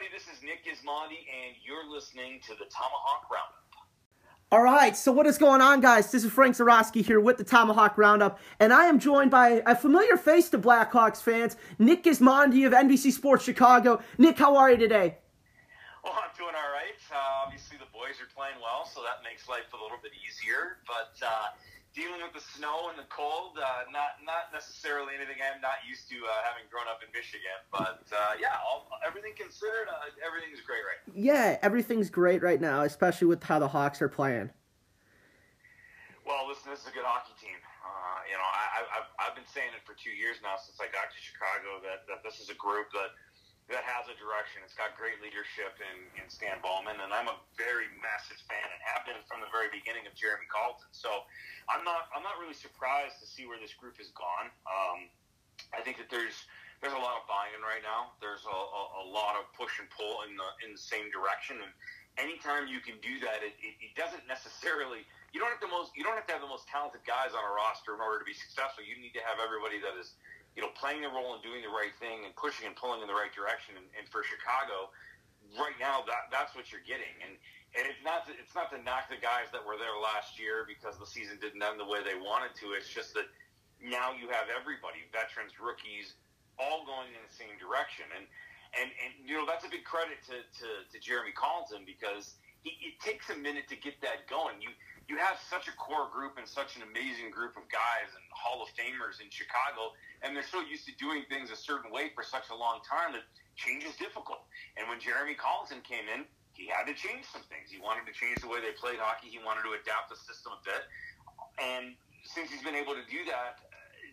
everybody. This is Nick Gismondi, and you're listening to the Tomahawk Roundup. All right, so what is going on, guys? This is Frank Zarowski here with the Tomahawk Roundup, and I am joined by a familiar face to Blackhawks fans, Nick Gismondi of NBC Sports Chicago. Nick, how are you today? Well, I'm doing all right. Uh, obviously, the boys are playing well, so that makes life a little bit easier. But uh, dealing with the snow and the cold, uh, not not necessarily anything I'm not used to uh, having grown up in Michigan. But uh, yeah, all, everything considered, uh, everything's great right now. Yeah, everything's great right now, especially with how the Hawks are playing. Well, listen, this is a good hockey team. Uh, you know, I, I've, I've been saying it for two years now since I got to Chicago that, that this is a group that that has a direction. It's got great leadership in, in Stan Bowman, and I'm a very massive fan and have been from the very beginning of Jeremy Colliton. So I'm not I'm not really surprised to see where this group has gone. Um, I think that there's there's a lot of buy-in right now. There's a, a, a lot of push and pull in the in the same direction, and anytime you can do that, it, it, it doesn't necessarily you don't have the most you don't have to have the most talented guys on a roster in order to be successful. You need to have everybody that is you know, playing the role and doing the right thing and pushing and pulling in the right direction. And, and for Chicago, right now, that that's what you're getting. And and it's not to, it's not to knock the guys that were there last year because the season didn't end the way they wanted to. It's just that now you have everybody, veterans, rookies, all going in the same direction. And and and you know that's a big credit to to, to Jeremy Colliton because he, it takes a minute to get that going. You you have such a core group and such an amazing group of guys and Hall of Famers in Chicago, and they're so used to doing things a certain way for such a long time that change is difficult. And when Jeremy Colliton came in, he had to change some things. He wanted to change the way they played hockey. He wanted to adapt the system a bit. And since he's been able to do that,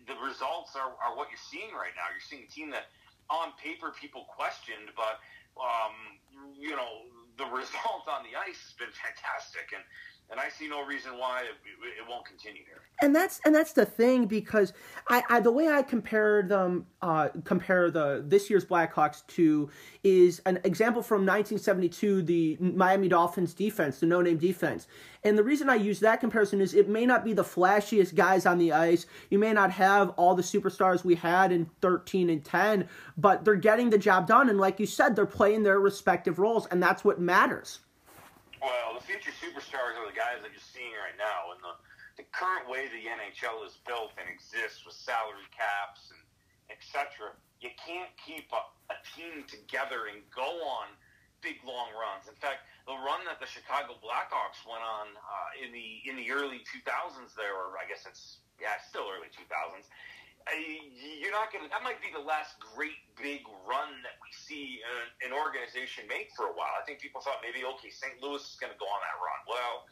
the results are, are what you're seeing right now. You're seeing a team that on paper people questioned, but um, you know the result on the ice has been fantastic. And and I see no reason why it, it, won't continue here. And that's and that's the thing because I, I the way I compare them uh, compare the this year's Blackhawks to is an example from 1972 the Miami Dolphins defense the no name defense and the reason I use that comparison is it may not be the flashiest guys on the ice you may not have all the superstars we had in 13 and 10 but they're getting the job done and like you said they're playing their respective roles and that's what matters. Well, the future superstars are the guys that you're seeing right now, and the the current way the NHL is built and exists with salary caps and etc. You can't keep a, a team together and go on big long runs. In fact, the run that the Chicago Blackhawks went on uh, in the in the early 2000s, there, or I guess it's yeah, still early 2000s you're not going to. That might be the last great big run that we see an, an organization make for a while. I think people thought maybe okay, St. Louis is going to go on that run. Well,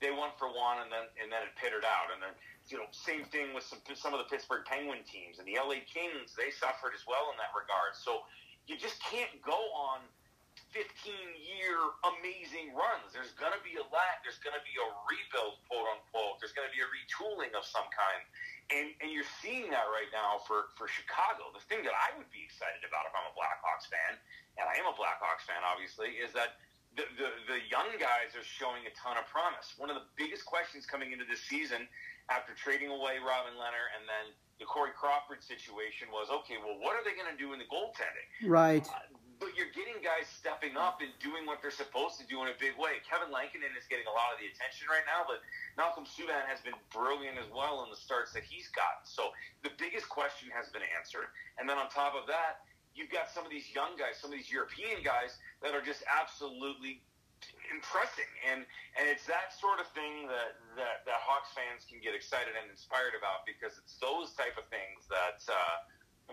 they won for one, and then and then it pittered out, and then you know same thing with some some of the Pittsburgh Penguin teams and the LA Kings. They suffered as well in that regard. So you just can't go on 15 year amazing runs. There's going to be a lag. There's going to be a rebuild, quote unquote. There's going to be a retooling of some kind and and you're seeing that right now for for Chicago. The thing that I would be excited about if I'm a Blackhawks fan, and I am a Blackhawks fan, obviously, is that. The, the, the young guys are showing a ton of promise. One of the biggest questions coming into this season after trading away Robin Lehner and then the Corey Crawford situation was okay, well, what are they going to do in the goaltending? Right. Uh, but you're getting guys stepping up and doing what they're supposed to do in a big way. Kevin Lankinen is getting a lot of the attention right now, but Malcolm Subban has been brilliant as well in the starts that he's gotten. So the biggest question has been answered. And then on top of that, you've got some of these young guys, some of these European guys that are just absolutely impressing. And and it's that sort of thing that, that, that Hawks fans can get excited and inspired about because it's those type of things that uh,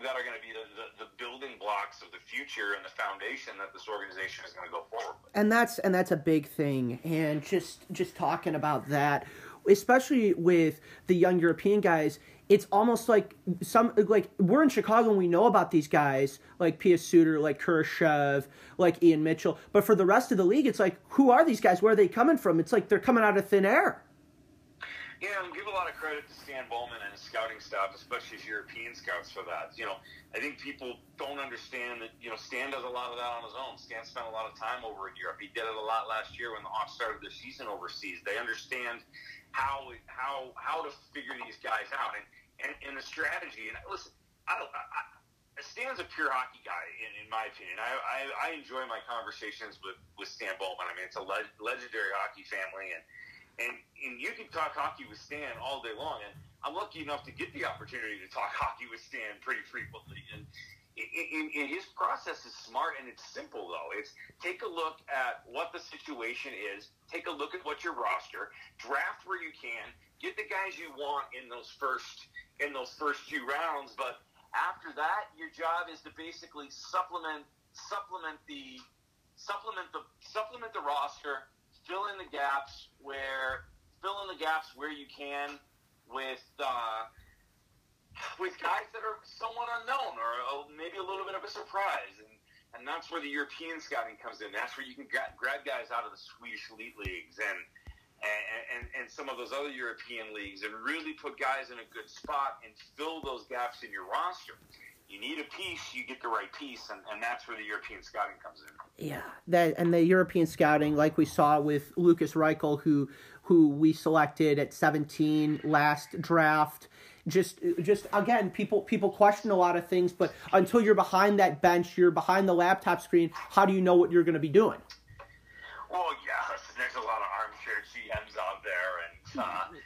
that are going to be the, the, the, building blocks of the future and the foundation that this organization is going to go forward with. And that's and that's a big thing. And just just talking about that, especially with the young European guys, it's almost like some like we're in Chicago and we know about these guys like Pius Suter, like Kurashev, like Ian Mitchell. But for the rest of the league, it's like who are these guys? Where are they coming from? It's like they're coming out of thin air. Yeah, and give a lot of credit to Stan Bowman and his scouting staff, especially his European scouts, for that. You know, I think people don't understand that. You know, Stan does a lot of that on his own. Stan spent a lot of time over in Europe. He did it a lot last year when the Hawks started their season overseas. They understand how how how to figure these guys out and and, and the strategy. And listen, I. I, Stan's a pure hockey guy, in, in my opinion. I, I, I enjoy my conversations with, with Stan Bowman. I mean, it's a le- legendary hockey family, and, and and you can talk hockey with Stan all day long. And I'm lucky enough to get the opportunity to talk hockey with Stan pretty frequently. And his process is smart and it's simple though. It's take a look at what the situation is, take a look at what your roster, draft where you can, get the guys you want in those first in those first few rounds, but after that, your job is to basically supplement supplement the supplement the supplement the roster, fill in the gaps where fill in the gaps where you can with uh, with guys that are somewhat unknown or maybe a little bit of a surprise and. And that's where the European scouting comes in. That's where you can grab, grab guys out of the Swedish elite leagues and and, and, and some of those other European leagues and really put guys in a good spot and fill those gaps in your roster. You need a piece, you get the right piece, and, and that's where the European scouting comes in. Yeah, that and the European scouting, like we saw with Lukas Reichel, who who we selected at 17 last draft. Just, just again, people people question a lot of things, but until you're behind that bench, you're behind the laptop screen. How do you know what you're going to be doing? Well, yeah, there's a lot of armchair GMs out there, and uh, I like to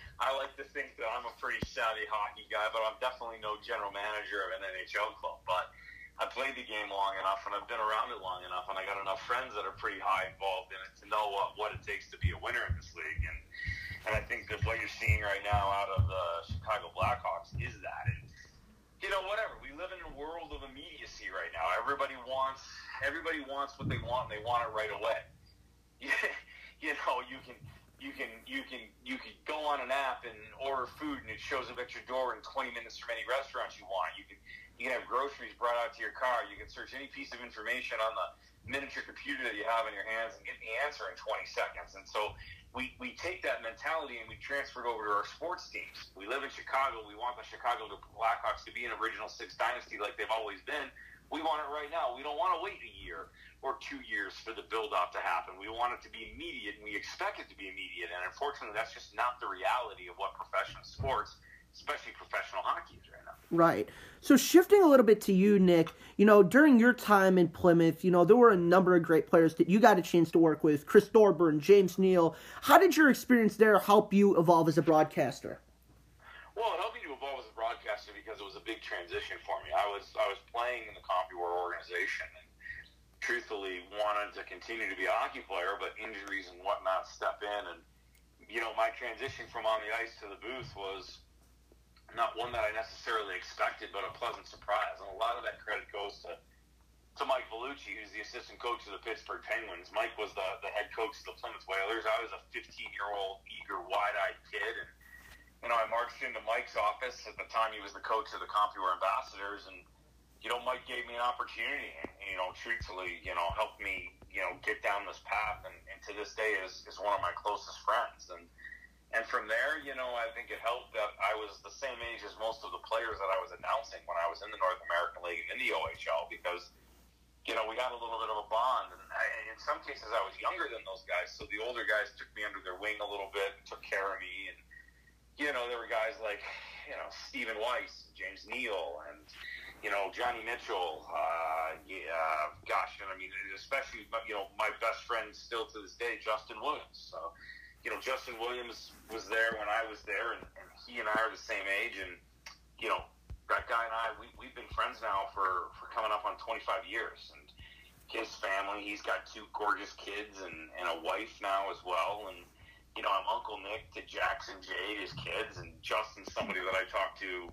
think that I'm a pretty savvy hockey guy, but I'm definitely no general manager of an NHL club. But I played the game long enough, and I've been around it long enough, and I got enough friends that are pretty high involved in it to know what, what it takes to be a winner in this league. And and I think that what you're seeing right now out of the Chicago Blackhawks is that. And you know, whatever. We live in a world of immediacy right now. Everybody wants everybody wants what they want, and they want it right away. you know, you can you can you can you can go on an app and order food and it shows up at your door in 20 minutes from any restaurant you want. You can you can have groceries brought out to your car. You can search any piece of information on the miniature computer that you have in your hands and get the answer in 20 seconds. And so we, we take that mentality and we transfer it over to our sports teams. We live in Chicago. We want the Chicago Blackhawks to be an original six dynasty like they've always been. We want it right now. We don't want to wait a year or two years for the build up to happen. We want it to be immediate, and we expect it to be immediate. And unfortunately, that's just not the reality of what professional sports, especially professional hockey, is right now. Right. So shifting a little bit to you, Nick, you know, during your time in Plymouth, you know, there were a number of great players that you got a chance to work with, Chris Thorburn, James Neal. How did your experience there help you evolve as a broadcaster? Well, it helped me to evolve as a broadcaster because it was a big transition for me. I was I was playing in the CompuWare organization and truthfully wanted to continue to be a hockey player, but injuries and whatnot step in. And, you know, my transition from on the ice to the booth was not one that I necessarily expected, but a pleasant surprise. And a lot of that credit goes to, to Mike Vellucci, who's the assistant coach of the Pittsburgh Penguins. Mike was the, the head coach of the Plymouth Whalers. I was a 15 year old, eager, wide eyed kid. And, you know, I marched into Mike's office. At the time, he was the coach of the CompuWare Ambassadors. And, you know, Mike gave me an opportunity, and, you know, truthfully, you know, helped me, you know, get down this path, and, and to this day is, is one of my closest friends. And and from there, you know, I think it helped that I was the same age as most of the players that I was announcing when I was in the North American League and in the OHL because, you know, we had a little bit of a bond. And I, in some cases, I was younger than those guys, so the older guys took me under their wing a little bit, and took care of me, and you know, there were guys like, you know, Stephen Weiss, James Neal, and you know, Johnny Mitchell, uh, yeah, gosh, and I mean, especially, you know, my best friend still to this day, Justin Williams. So, you know, Justin Williams was there when I was there, and, and he and I are the same age, and, you know, that guy and I, we, we've been friends now for, for coming up on 25 years, and his family, he's got two gorgeous kids and, and a wife now as well, and, you know, I'm Uncle Nick to Jackson Jade, his kids, and Justin's somebody that I talk to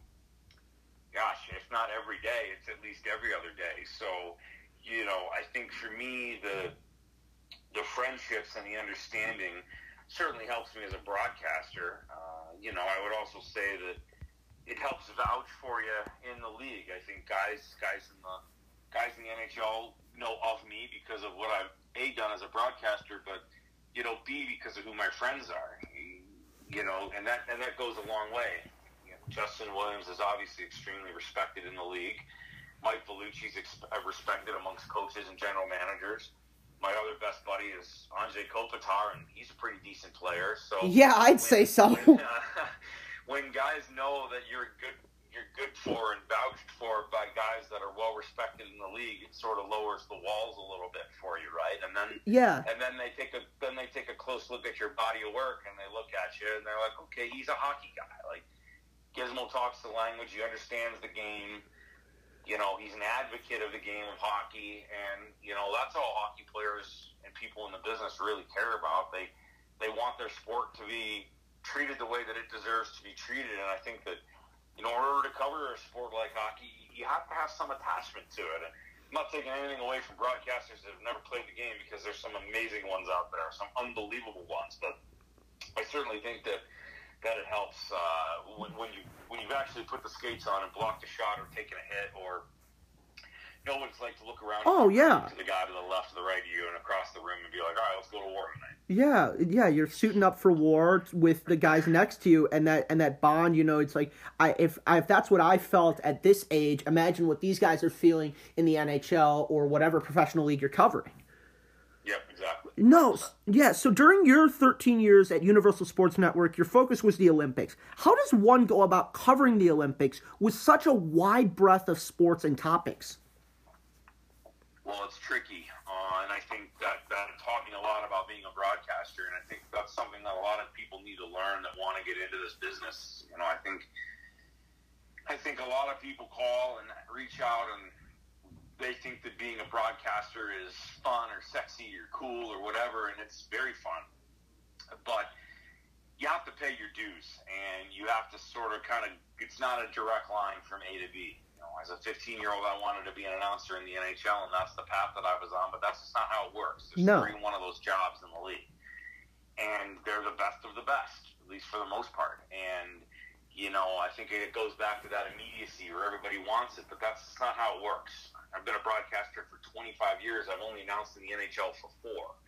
gosh, if not every day, it's at least every other day. So, you know, I think for me, the the friendships and the understanding certainly helps me as a broadcaster. Uh, you know, I would also say that it helps vouch for you in the league. I think guys, guys in the guys in the NHL know of me because of what I've a done as a broadcaster, but you know, b because of who my friends are. You know, and that and that goes a long way. Justin Williams is obviously extremely respected in the league. Mike Vellucci's ex- uh, respected amongst coaches and general managers. My other best buddy is Anze Kopitar, and he's a pretty decent player. So yeah, I'd when, say so. When, uh, when guys know that you're good you're good for and vouched for by guys that are well respected in the league, it sort of lowers the walls a little bit for you, right? And then yeah, and then they take a then they take a close look at your body of work and they look at you and they're like, okay, he's a hockey guy. Like Gizmo talks the language, he understands the game. You know, he's an advocate of the game of hockey, and you know that's all hockey players and people in the business really care about. They they want their sport to be treated the way that it deserves to be treated, and I think that you know, in order to cover a sport like hockey, you have to have some attachment to it. And I'm not taking anything away from broadcasters that have never played the game because there's some amazing ones out there, some unbelievable ones. But I certainly think that that it helps uh, when, when you when you've actually put the skates on and blocked a shot or taken a hit or no one's like to look around. Oh yeah. To the guy to the left, to the right of you, and across the room, and be like, "All right, let's go to war tonight." Yeah, yeah, you're suiting up for war with the guys next to you, and that and that bond. You know, it's like I if I, if that's what I felt at this age, imagine what these guys are feeling in the NHL or whatever professional league you're covering. No, yeah. So during your 13 years at Universal Sports Network, your focus was the Olympics. How does one go about covering the Olympics with such a wide breadth of sports and topics? Well, it's tricky, uh, and I think that that taught me a lot about being a broadcaster, and I think that's something that a lot of people need to learn that want to get into this business. You know, I think I think a lot of people call and reach out, and they think that being a broadcaster is fun or sexy or cool or whatever, and it's very fun, but you have to pay your dues, and you have to sort of kind of. It's not a direct line from A to B as a 15 year old, I wanted to be an announcer in the NHL, and that's the path that I was on. But that's just not how it works. There's no. one of those jobs in the league, and they're the best of the best, at least for the most part. And you know, I think it goes back to that immediacy where everybody wants it, but that's not how it works. I've been a broadcaster for 25 years. I've only announced in the NHL for four.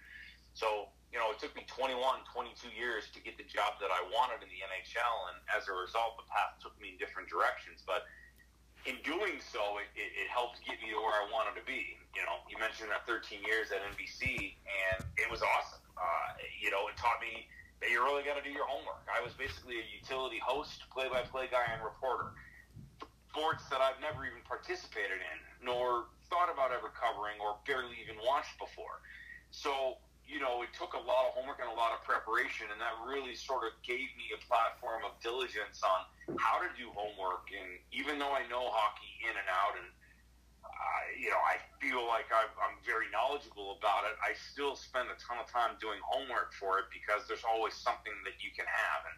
So, you know, it took me 21, 22 years to get the job that I wanted in the NHL, and as a result, the path took me in different directions. But in doing so, it, it, it helped get me to where I wanted to be. You know, you mentioned that 13 years at NBC, and it was awesome. Uh, you know, it taught me you really got to do your homework. I was basically a utility host, play-by-play guy, and reporter. Sports that I've never even participated in, nor thought about ever covering, or barely even watched before. So you know, it took a lot of homework and a lot of preparation, and that really sort of gave me a platform of diligence on how to do homework. And even though I know hockey in and out, and uh, you know, I feel like i am very knowledgeable about it, I still spend a ton of time doing homework for it because there's always something that you can have. And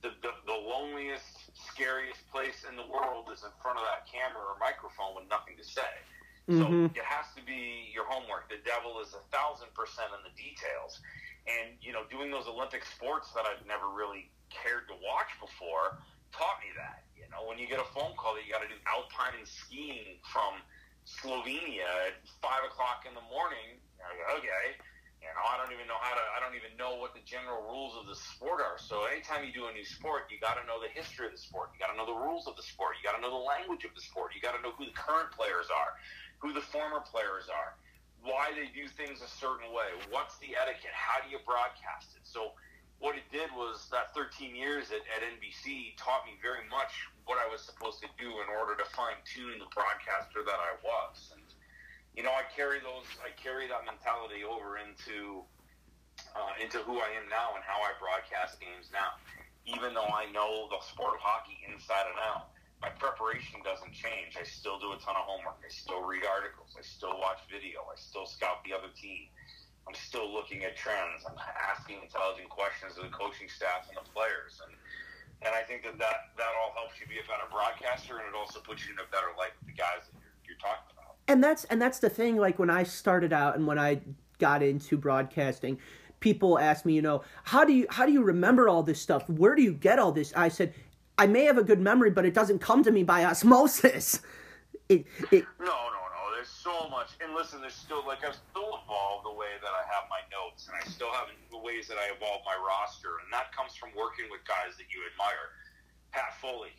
the, the, the loneliest, scariest place in the world is in front of that camera or microphone with nothing to say. Mm-hmm. So it has to be your homework. The devil is a thousand percent in the details. And, you know, doing those Olympic sports that I've never really cared to watch before taught me that. You know, when you get a phone call that you got to do alpine skiing from Slovenia at 5 o'clock in the morning, go, okay, you know, I don't even know how to, I don't even know what the general rules of the sport are. So anytime you do a new sport, you got to know the history of the sport. You got to know the rules of the sport. You got to know the language of the sport. You got to know who the current players are who the former players are, why they do things a certain way, what's the etiquette, how do you broadcast it. So what it did was that 13 years at, at NBC taught me very much what I was supposed to do in order to fine tune the broadcaster that I was. And you know, I carry those, I carry that mentality over into uh, into who I am now and how I broadcast games now. Even though I know the sport of hockey inside and out, my preparation doesn't change. I still do a ton of homework. I still read articles. I still watch video. I still scout the other team. I'm still looking at trends. I'm asking intelligent questions of the coaching staff and the players. And and I think that, that that all helps you be a better broadcaster, and it also puts you in a better light with the guys that you're, you're talking about. And that's and that's the thing. Like when I started out and when I got into broadcasting, people ask me, you know, how do you how do you remember all this stuff? Where do you get all this? I said, I may have a good memory, but it doesn't come to me by osmosis. It, it, no, no, so much. And listen, there's still, like, I've still evolved the way that I have my notes, and I still have the ways that I evolve my roster. And that comes from working with guys that you admire. Pat Foley,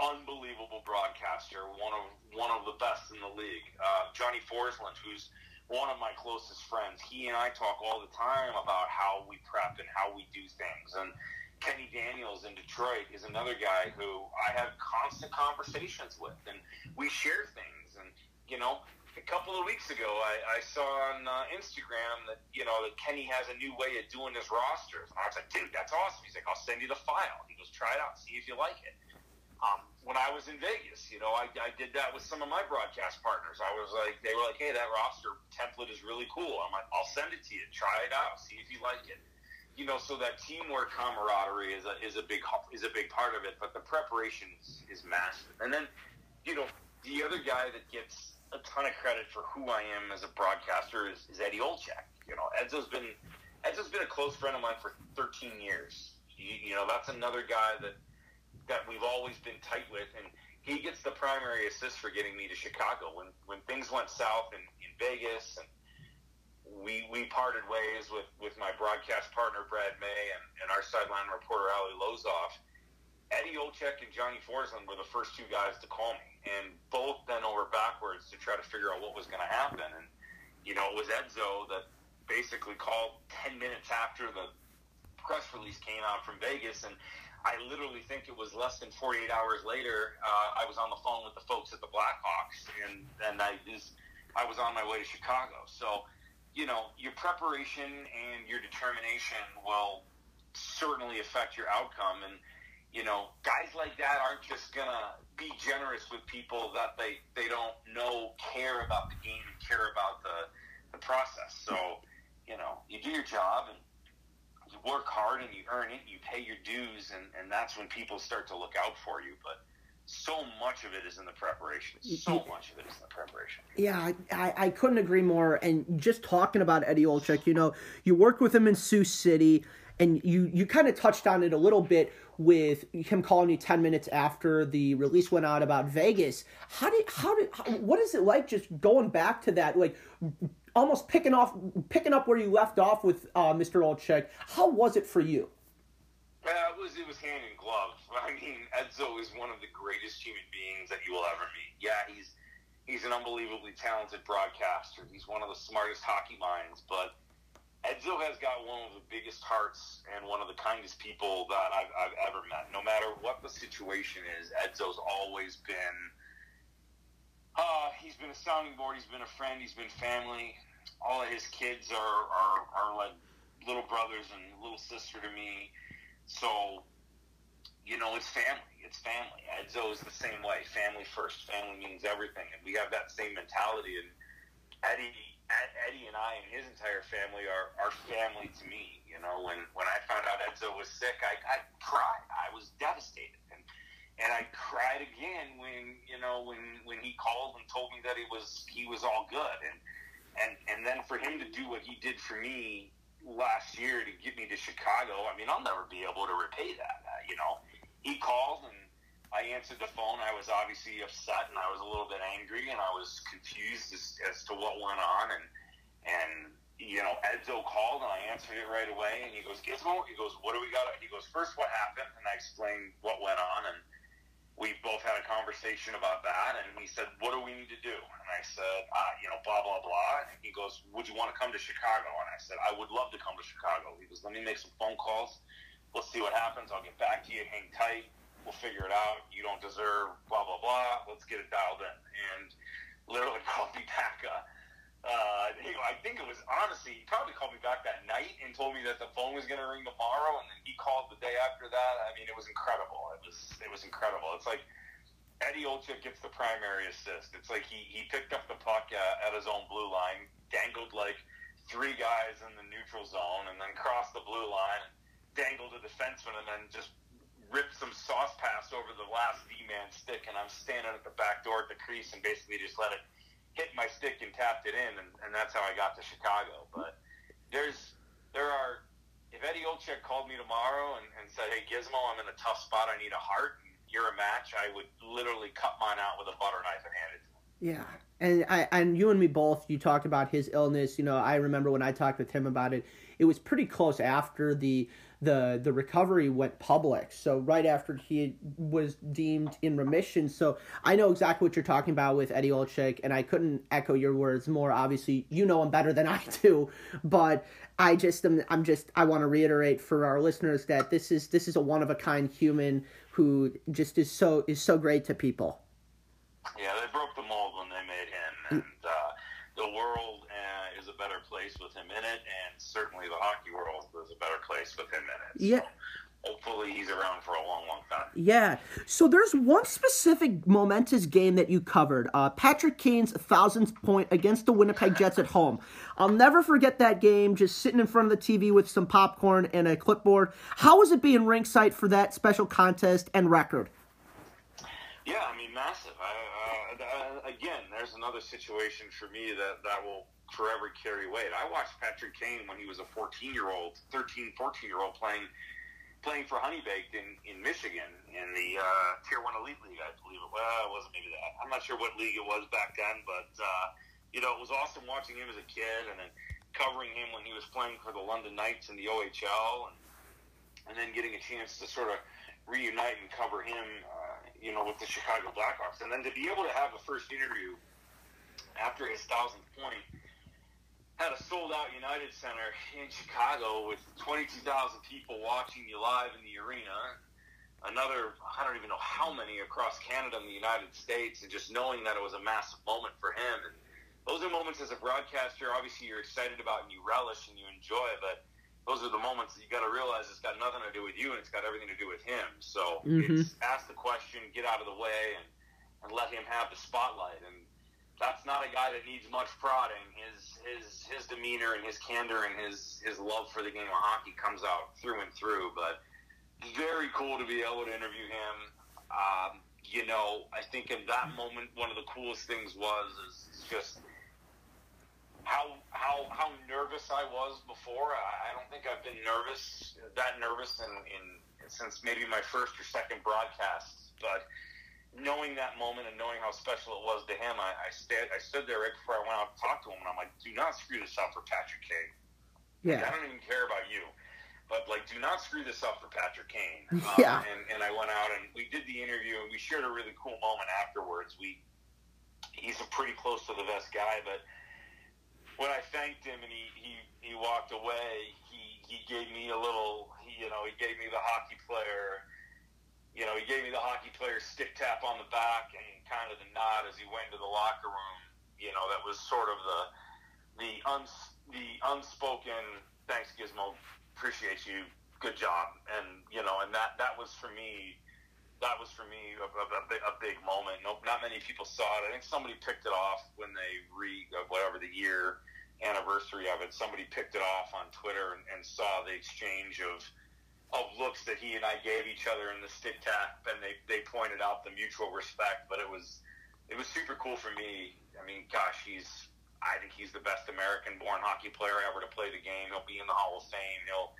unbelievable broadcaster, one of one of the best in the league. Uh, Johnny Forslund, who's one of my closest friends. He and I talk all the time about how we prep and how we do things. And Kenny Daniels in Detroit is another guy who I have constant conversations with, and we share things. And you know, a couple of weeks ago, I, I saw on uh, Instagram that you know that Kenny has a new way of doing his rosters. And I was like, dude, that's awesome. He's like, I'll send you the file. He goes, try it out, see if you like it. Um, when I was in Vegas, you know, I, I did that with some of my broadcast partners. I was like, they were like, hey, that roster template is really cool. I'm like, I'll send it to you. Try it out, see if you like it you know, so that teamwork camaraderie is a is a big is a big part of it. But the preparation is, is massive. And then, you know, the other guy that gets a ton of credit for who I am as a broadcaster is, is Eddie Olczyk. You know, Edzo's been Edzo's been a close friend of mine for 13 years. You, you know, that's another guy that that we've always been tight with, and he gets the primary assist for getting me to Chicago when when things went south in, in Vegas and we we parted ways with, with my broadcast partner Brad May and, and our sideline reporter Ali Lozoff. Eddie Olczyk and Johnny Forslund were the first two guys to call me, and both bent over backwards to try to figure out what was going to happen. And you know, it was Edzo that basically called ten minutes after the press release came out from Vegas, and I literally think it was less than 48 hours later. Uh, I was on the phone with the folks at the Blackhawks, and and I was I was on my way to Chicago. So you know, your preparation and your determination will certainly affect your outcome. And, you know, guys like that aren't just to be generous with people that they, they don't know care about the game and care about the, the process. So, you know, you do your job and you work hard and you earn it, you pay your dues, and, and that's when people start to look out for you. But, so much of it is in the preparation. So much of it is in the preparation. Yeah, I, I couldn't agree more. And just talking about Eddie Olczyk, you know, you worked with him in Sioux City, and you you kind of touched on it a little bit with him calling you 10 minutes after the release went out about Vegas. How did how did how, what is it like just going back to that like almost picking off picking up where you left off with uh, Mr. Olczyk? How was it for you? Uh, it was it was hand in glove. I mean, Edzo is one of the greatest human beings that you will ever meet. Yeah, he's he's an unbelievably talented broadcaster. He's one of the smartest hockey minds, but Edzo has got one of the biggest hearts and one of the kindest people that I've, I've ever met. No matter what the situation is, Edzo's always been. Uh, he's been a sounding board. He's been a friend. He's been family. All of his kids are, are, are like little brothers and little sister to me. So, you know, it's family. It's family. Edzo is the same way. Family first. Family means everything, and we have that same mentality. And Eddie, Eddie, and I, and his entire family are are family to me. You know, when when I found out Edzo was sick, I, I cried. I was devastated, and and I cried again when you know when when he called and told me that he was he was all good, and and and then for him to do what he did for me last year to get me to Chicago, I mean, I'll never be able to repay that. Uh, you know, he called and I answered the phone. I was obviously upset and I was a little bit angry and I was confused as, as to what went on. And, and, you know, Edzo called and I answered it right away. And he goes, Gizmo, he goes, what do we got? He goes, first, what happened? And I explained what went on. And, we both had a conversation about that, and he said, "What do we need to do?" And I said, uh, "You know, blah blah blah." And he goes, "Would you want to come to Chicago?" And I said, "I would love to come to Chicago." He goes, "Let me make some phone calls. Let's see what happens. I'll get back to you. Hang tight. We'll figure it out. You don't deserve blah blah blah. Let's get it dialed in." And literally called me back. Uh, uh, I think it was honestly, he probably called me back that night and told me that the phone was going to ring tomorrow, and then he called the day after that. I mean, it was incredible. It was it was incredible. It's like Eddie Olczyk gets the primary assist. It's like he he picked up the puck uh, at his own blue line, dangled like three guys in the neutral zone, and then crossed the blue line, dangled a defenseman, and then just ripped some sauce pass over the last D-man stick, and I'm standing at the back door at the crease and basically just let it hit my stick and tapped it in, and, and that's how I got to Chicago. But there's there are if Eddie Olczyk called me tomorrow and, and said, "Hey Gizmo, I'm in a tough spot. I need a heart. And You're a match." I would literally cut mine out with a butter knife and hand it to him. Yeah, And I and you and me both. You talked about his illness. You know, I remember when I talked with him about it. It was pretty close after the the the recovery went public. So right after he was deemed in remission. So I know exactly what you're talking about with Eddie Olczyk, and I couldn't echo your words more. Obviously, you know him better than I do, but I just am. I'm just. I want to reiterate for our listeners that this is this is a one of a kind human who just is so is so great to people. Yeah, they broke the mold when they made him, and uh, the world a better place with him in it, and certainly the hockey world is a better place with him in it. Yeah. So hopefully he's around for a long, long time. Yeah. So there's one specific momentous game that you covered. Uh, Patrick Kane's thousandth point against the Winnipeg Jets at home. I'll never forget that game. Just sitting in front of the TV with some popcorn and a clipboard. How was it being ringside for that special contest and record? Yeah, I mean, massive. Again, there's another situation for me that that will forever carry weight. I watched Patrick Kane when he was a 14 year old, 13, 14 year old playing playing for Honeybaked in, in Michigan in the uh, Tier 1 Elite League, I believe it Well, it wasn't maybe that. I'm not sure what league it was back then, but, uh, you know, it was awesome watching him as a kid and then covering him when he was playing for the London Knights in the OHL and, and then getting a chance to sort of reunite and cover him, uh, you know, with the Chicago Blackhawks. And then to be able to have a first interview after his thousandth point – had a sold out United Center in Chicago with 22,000 people watching you live in the arena. Another, I don't even know how many across Canada and the United States, and just knowing that it was a massive moment for him. And those are moments as a broadcaster, obviously you're excited about and you relish and you enjoy, but those are the moments that you got to realize it's got nothing to do with you and it's got everything to do with him. So mm-hmm. it's ask the question, get out of the way, and, and let him have the spotlight. And that's not a guy that needs much prodding. His his his demeanor and his candor and his his love for the game of hockey comes out through and through. But very cool to be able to interview him. Um, you know, I think in that moment, one of the coolest things was is just how how how nervous I was before. I, I don't think I've been nervous that nervous in, in since maybe my first or second broadcast, but knowing that moment and knowing how special it was to him, I, I, stayed, I stood there right before I went out to talk to him, and I'm like, do not screw this up for Patrick Kane. Yeah. Like, I don't even care about you, but like, do not screw this up for Patrick Kane. Um, yeah. And, and I went out and we did the interview, and we shared a really cool moment afterwards. We he's a pretty close to the vest guy, but when I thanked him and he he, he walked away, he he gave me a little, he, you know, he gave me the hockey player you know, he gave me the hockey player stick tap on the back and kind of the nod as he went into the locker room. You know, that was sort of the the uns the unspoken thanks Gizmo, appreciate you, good job, and you know, and that that was for me. That was for me a, a, a, big, moment. No, not many people saw it. I think somebody picked it off when they re uh, whatever the year anniversary of it. Somebody picked it off on Twitter and, and saw the exchange of of looks that he and I gave each other in the stick tap, and they they pointed out the mutual respect. But it was it was super cool for me. I mean, gosh, he's I think he's the best American-born hockey player ever to play the game. He'll be in the Hall of Fame. He'll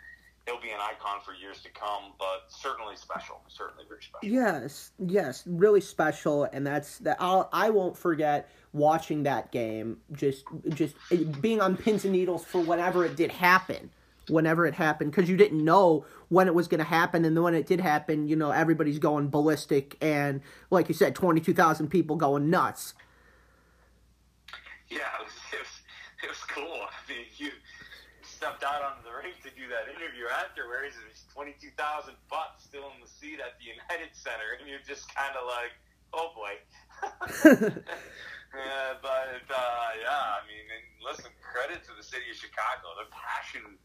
he'll be an icon for years to come, but certainly special, certainly very special. Yes, yes, really special, and that's that. I'll I won't forget watching that game. Just just eh, being on pins and needles for whenever it did happen whenever it happened because you didn't know when it was going to happen and then when it did happen you know everybody's going ballistic and like you said 22,000 people going nuts yeah it was, it was, it was cool i mean you stepped out onto the rink to do that interview afterwards and there's 22,000 butts still in the seat at the united center and you're just kind of like oh boy yeah, but uh, yeah, I mean, listen, credit to the city of Chicago. The passion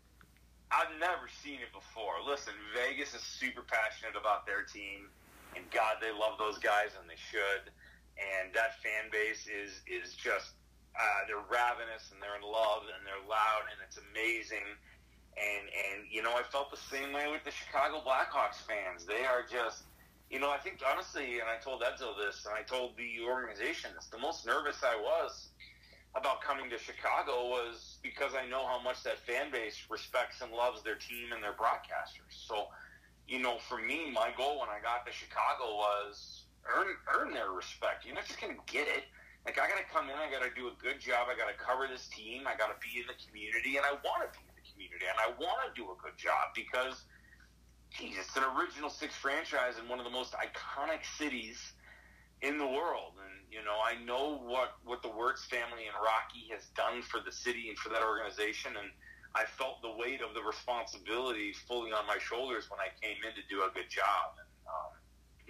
I've never seen it before. Listen, Vegas is super passionate about their team, and God, they love those guys, and they should. And that fan base is is just uh, they're ravenous and they're in love and they're loud and it's amazing. And and you know, I felt the same way with the Chicago Blackhawks fans. They are just you know, I think honestly, and I told Edzo this, and I told the organization this. The most nervous I was about coming to Chicago was because I know how much that fan base respects and loves their team and their broadcasters. So, you know, for me, my goal when I got to Chicago was earn earn their respect. You're not just to get it. Like I got to come in, I got to do a good job, I got to cover this team, I got to be in the community, and I want to be in the community, and I want to do a good job because, geez, it's an original six franchise in one of the most iconic cities in the world, and you know I know what what the Wirtz family and Rocky has done for the city and for that organization, and I felt the weight of the responsibility fully on my shoulders when I came in to do a good job. And, um,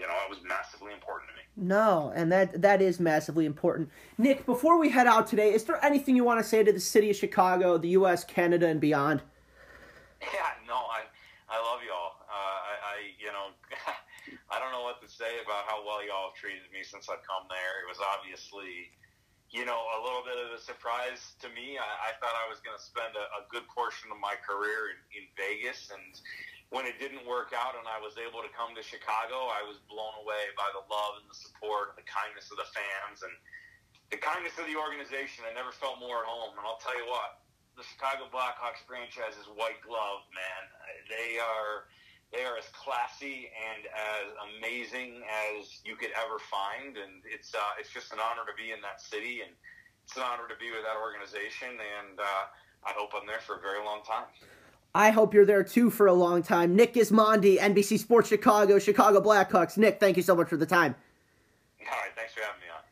you know, it was massively important to me. No, and that that is massively important. Nick, before we head out today, is there anything you want to say to the city of Chicago, the U.S., Canada, and beyond? Yeah, no, I I love y'all. Uh, I, I you know I don't know what to say about how well y'all have treated me since I've come there. It was obviously you know a little bit of a surprise to me. I, I thought I was going to spend a, a good portion of my career in, in Vegas and when it didn't work out and I was able to come to Chicago, I was blown away by the love and the support and the kindness of the fans and the kindness of the organization. I never felt more at home. And I'll tell you what, the Chicago Blackhawks franchise is white glove, man. They are they are as classy and as amazing as you could ever find, and it's uh, it's just an honor to be in that city, and it's an honor to be with that organization, and uh, I hope I'm there for a very long time. I hope you're there too for a long time. Nick Gismondi, NBC Sports Chicago, Chicago Blackhawks. Nick, thank you so much for the time. All right, thanks for having me.